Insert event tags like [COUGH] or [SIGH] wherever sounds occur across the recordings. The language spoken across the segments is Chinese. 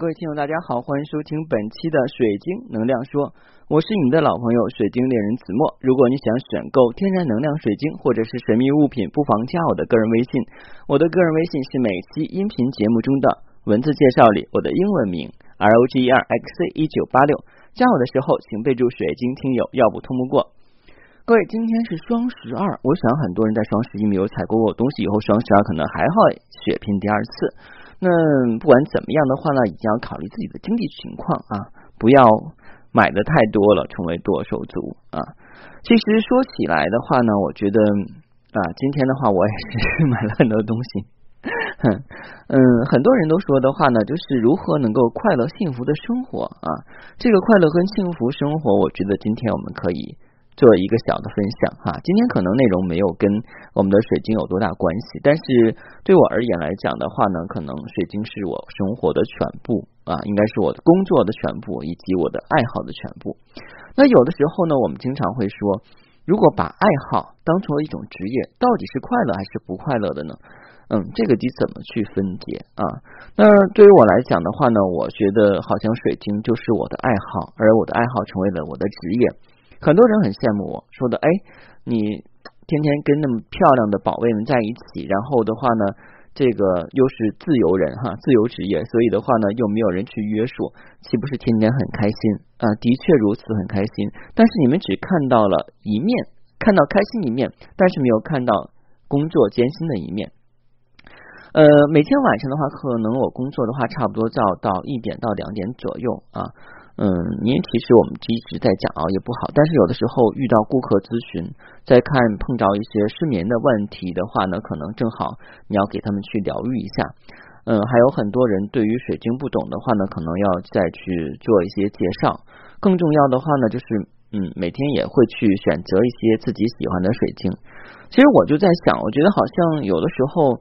各位听友，大家好，欢迎收听本期的水晶能量说，我是你们的老朋友水晶猎人子墨。如果你想选购天然能量水晶或者是神秘物品，不妨加我的个人微信，我的个人微信是每期音频节目中的文字介绍里我的英文名 R O G E R X C 一九八六。加我的时候，请备注水晶听友，要不通不过。各位，今天是双十二，我想很多人在双十一没有采购过东西，以后双十二可能还会血拼第二次。那不管怎么样的话呢，一定要考虑自己的经济情况啊，不要买的太多了，成为剁手族啊。其实说起来的话呢，我觉得啊，今天的话我也是 [LAUGHS] 买了很多东西。嗯，很多人都说的话呢，就是如何能够快乐幸福的生活啊。这个快乐跟幸福生活，我觉得今天我们可以。做一个小的分享哈，今天可能内容没有跟我们的水晶有多大关系，但是对我而言来讲的话呢，可能水晶是我生活的全部啊，应该是我的工作的全部，以及我的爱好的全部。那有的时候呢，我们经常会说，如果把爱好当成了一种职业，到底是快乐还是不快乐的呢？嗯，这个你怎么去分解啊？那对于我来讲的话呢，我觉得好像水晶就是我的爱好，而我的爱好成为了我的职业。很多人很羡慕我说的，哎，你天天跟那么漂亮的宝贝们在一起，然后的话呢，这个又是自由人哈，自由职业，所以的话呢，又没有人去约束，岂不是天天很开心啊？的确如此，很开心。但是你们只看到了一面，看到开心一面，但是没有看到工作艰辛的一面。呃，每天晚上的话，可能我工作的话，差不多要到一点到两点左右啊。嗯，您其实我们一直在讲熬夜不好，但是有的时候遇到顾客咨询，在看碰着一些失眠的问题的话呢，可能正好你要给他们去疗愈一下。嗯，还有很多人对于水晶不懂的话呢，可能要再去做一些介绍。更重要的话呢，就是嗯，每天也会去选择一些自己喜欢的水晶。其实我就在想，我觉得好像有的时候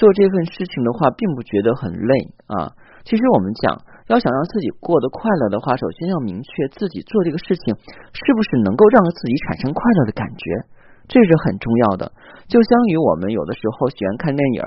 做这份事情的话，并不觉得很累啊。其实我们讲。要想让自己过得快乐的话，首先要明确自己做这个事情是不是能够让自己产生快乐的感觉，这是很重要的。就相当于我们有的时候喜欢看电影，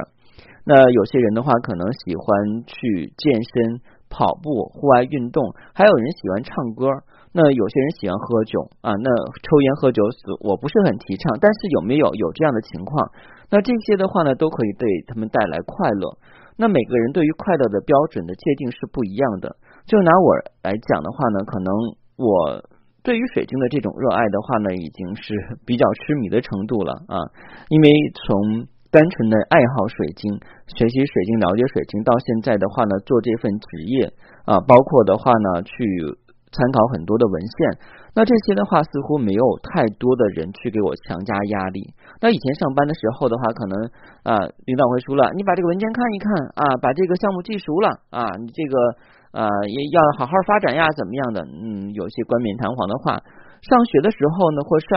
那有些人的话可能喜欢去健身、跑步、户外运动，还有人喜欢唱歌，那有些人喜欢喝酒啊。那抽烟喝酒死，我不是很提倡，但是有没有有这样的情况？那这些的话呢，都可以对他们带来快乐。那每个人对于快乐的标准的界定是不一样的。就拿我来讲的话呢，可能我对于水晶的这种热爱的话呢，已经是比较痴迷的程度了啊。因为从单纯的爱好水晶、学习水晶、了解水晶，到现在的话呢，做这份职业啊，包括的话呢，去。参考很多的文献，那这些的话似乎没有太多的人去给我强加压力。那以前上班的时候的话，可能啊，领导会说了，你把这个文件看一看啊，把这个项目记熟了啊，你这个啊也要好好发展呀，怎么样的？嗯，有些冠冕堂皇的话。上学的时候呢，或上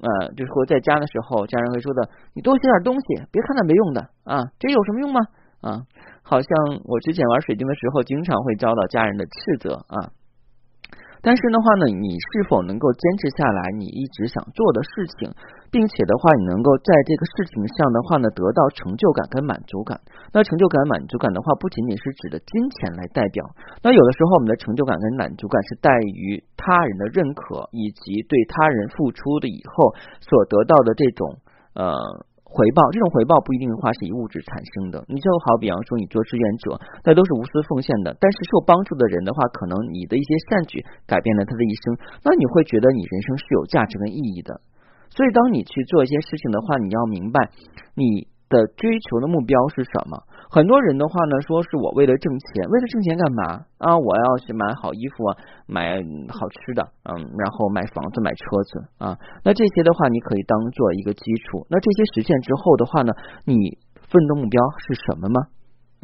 呃，就是或在家的时候，家人会说的，你多学点东西，别看那没用的啊，这有什么用吗？啊，好像我之前玩水晶的时候，经常会遭到家人的斥责啊。但是的话呢，你是否能够坚持下来你一直想做的事情，并且的话，你能够在这个事情上的话呢，得到成就感跟满足感。那成就感、满足感的话，不仅仅是指的金钱来代表。那有的时候，我们的成就感跟满足感是在于他人的认可，以及对他人付出的以后所得到的这种呃。回报这种回报不一定的话是以物质产生的，你就好比方说你做志愿者，那都是无私奉献的，但是受帮助的人的话，可能你的一些善举改变了他的一生，那你会觉得你人生是有价值跟意义的。所以当你去做一些事情的话，你要明白你。的追求的目标是什么？很多人的话呢，说是我为了挣钱，为了挣钱干嘛啊？我要去买好衣服啊，买好吃的，嗯，然后买房子、买车子啊。那这些的话，你可以当做一个基础。那这些实现之后的话呢，你奋斗目标是什么吗？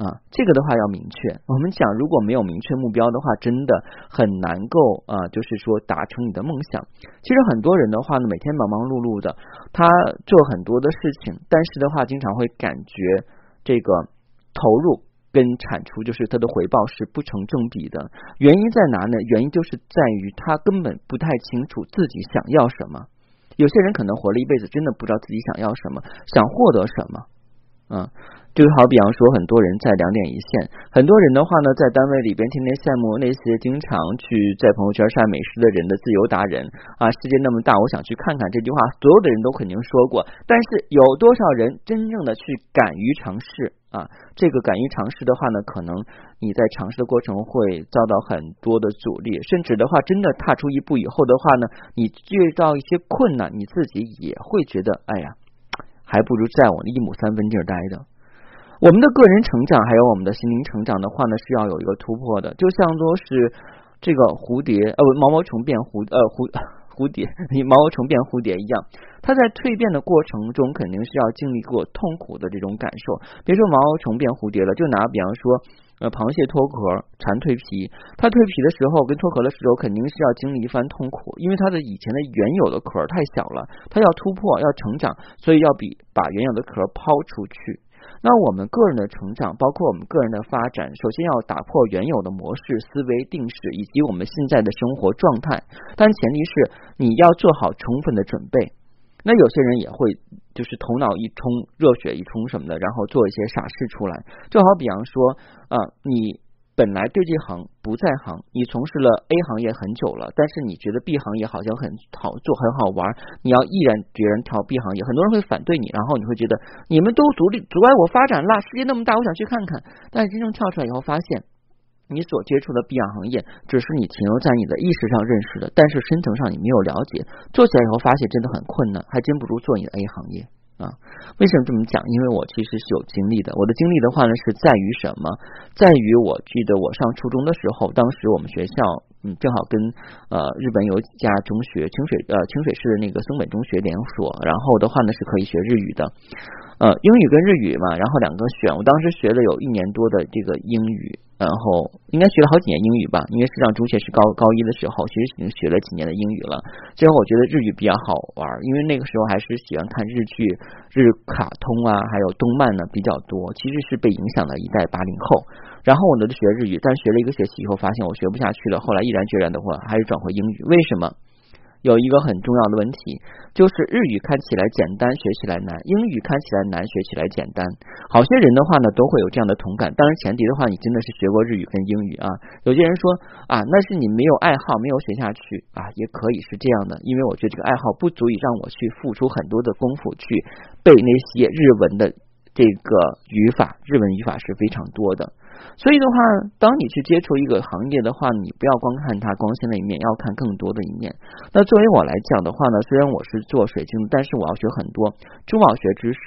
啊，这个的话要明确。我们讲，如果没有明确目标的话，真的很难够啊，就是说达成你的梦想。其实很多人的话呢，每天忙忙碌碌的，他做很多的事情，但是的话，经常会感觉这个投入跟产出，就是他的回报是不成正比的。原因在哪呢？原因就是在于他根本不太清楚自己想要什么。有些人可能活了一辈子，真的不知道自己想要什么，想获得什么。嗯，就好比方说，很多人在两点一线，很多人的话呢，在单位里边天天羡慕那些经常去在朋友圈晒美食的人的自由达人啊，世界那么大，我想去看看。这句话所有的人都肯定说过，但是有多少人真正的去敢于尝试啊？这个敢于尝试的话呢，可能你在尝试的过程会遭到很多的阻力，甚至的话，真的踏出一步以后的话呢，你遇到一些困难，你自己也会觉得，哎呀，还不如在我那一亩三分地儿待着。我们的个人成长，还有我们的心灵成长的话呢，是要有一个突破的。就像说是这个蝴蝶，呃，毛毛虫变蝴，呃，蝴蝴蝶，毛毛虫变蝴蝶一样，它在蜕变的过程中，肯定是要经历过痛苦的这种感受。别说毛毛虫变蝴蝶了，就拿比方说，呃，螃蟹脱壳、蝉蜕皮，它蜕皮的时候跟脱壳的时候，肯定是要经历一番痛苦，因为它的以前的原有的壳太小了，它要突破、要成长，所以要比把原有的壳抛出去。那我们个人的成长，包括我们个人的发展，首先要打破原有的模式、思维定式以及我们现在的生活状态，但前提是你要做好充分的准备。那有些人也会就是头脑一冲、热血一冲什么的，然后做一些傻事出来，就好比方说啊，你。本来对这行不在行，你从事了 A 行业很久了，但是你觉得 B 行业好像很好做、很好玩，你要毅然决然跳 B 行业，很多人会反对你，然后你会觉得你们都阻力阻碍我发展了，世界那么大，我想去看看。但是真正跳出来以后，发现你所接触的 B 行业只是你停留在你的意识上认识的，但是深层上你没有了解，做起来以后发现真的很困难，还真不如做你的 A 行业。啊，为什么这么讲？因为我其实是有经历的。我的经历的话呢，是在于什么？在于我记得我上初中的时候，当时我们学校嗯正好跟呃日本有几家中学，清水呃清水市的那个松本中学连锁，然后的话呢是可以学日语的。呃，英语跟日语嘛，然后两个选，我当时学了有一年多的这个英语，然后应该学了好几年英语吧，因为实际上中学是高高一的时候，其实已经学了几年的英语了。最后我觉得日语比较好玩，因为那个时候还是喜欢看日剧、日卡通啊，还有动漫呢比较多，其实是被影响了一代八零后。然后我呢就学日语，但学了一个学期以后，发现我学不下去了，后来毅然决然的话还是转回英语。为什么？有一个很重要的问题，就是日语看起来简单，学起来难；英语看起来难，学起来简单。好些人的话呢，都会有这样的同感。当然，前提的话，你真的是学过日语跟英语啊。有些人说啊，那是你没有爱好，没有学下去啊，也可以是这样的。因为我觉得这个爱好不足以让我去付出很多的功夫去背那些日文的这个语法，日文语法是非常多的。所以的话，当你去接触一个行业的话，你不要光看它光鲜的一面，要看更多的一面。那作为我来讲的话呢，虽然我是做水晶，但是我要学很多珠宝学知识、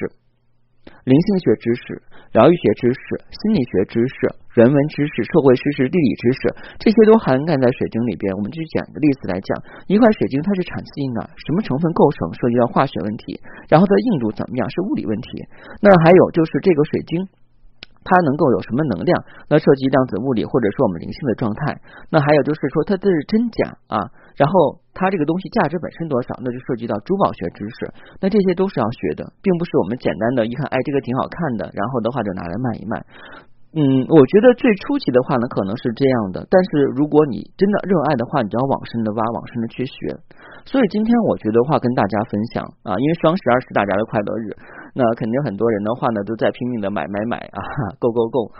灵性学知识、疗愈学知识、心理学知识、人文知识、社会知识、地理知识，这些都涵盖在水晶里边。我们就举个例子来讲，一块水晶它是产自于哪？什么成分构成？涉及到化学问题，然后它的硬度怎么样？是物理问题。那还有就是这个水晶。它能够有什么能量？那涉及量子物理或者说我们灵性的状态。那还有就是说它这是真假啊，然后它这个东西价值本身多少，那就涉及到珠宝学知识。那这些都是要学的，并不是我们简单的一看，哎，这个挺好看的，然后的话就拿来卖一卖。嗯，我觉得最初级的话呢，可能是这样的。但是如果你真的热爱的话，你就要往深的挖，往深的去学。所以今天我觉得话跟大家分享啊，因为双十二是大家的快乐日，那肯定很多人的话呢都在拼命的买买买啊，[LAUGHS] 购购购哈。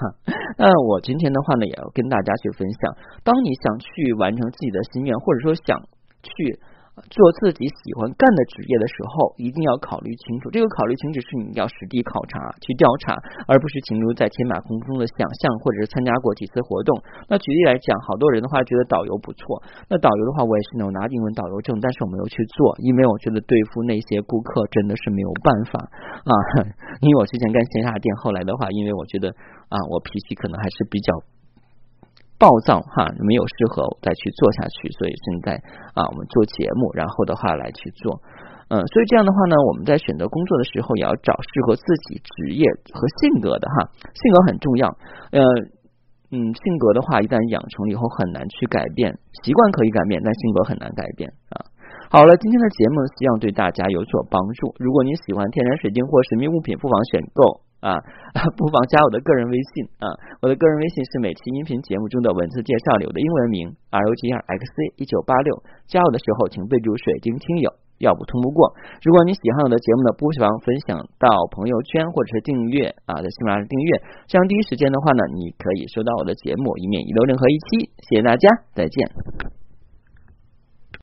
那我今天的话呢，也要跟大家去分享，当你想去完成自己的心愿，或者说想去。做自己喜欢干的职业的时候，一定要考虑清楚。这个考虑清楚是你要实地考察、去调查，而不是停留在天马空中的想象，或者是参加过几次活动。那举例来讲，好多人的话觉得导游不错。那导游的话，我也是能拿英文导游证，但是我没有去做，因为我觉得对付那些顾客真的是没有办法 [LAUGHS] 啊。因为我之前干线下店，后来的话，因为我觉得啊，我脾气可能还是比较。暴躁哈，没有适合再去做下去，所以现在啊，我们做节目，然后的话来去做，嗯，所以这样的话呢，我们在选择工作的时候，也要找适合自己职业和性格的哈，性格很重要，呃，嗯，性格的话一旦养成了以后很难去改变，习惯可以改变，但性格很难改变啊。好了，今天的节目希望对大家有所帮助。如果您喜欢天然水晶或神秘物品，不妨选购。啊，[LAUGHS] 不妨加我的个人微信啊，我的个人微信是每期音频节目中的文字介绍里的英文名 R O G R X C 一九八六，加我的时候请备注水晶听友。要不通不过。如果你喜欢我的节目呢，不妨分享到朋友圈或者是订阅啊，在喜马拉雅订阅，这样第一时间的话呢，你可以收到我的节目，以免遗漏任何一期。谢谢大家，再见。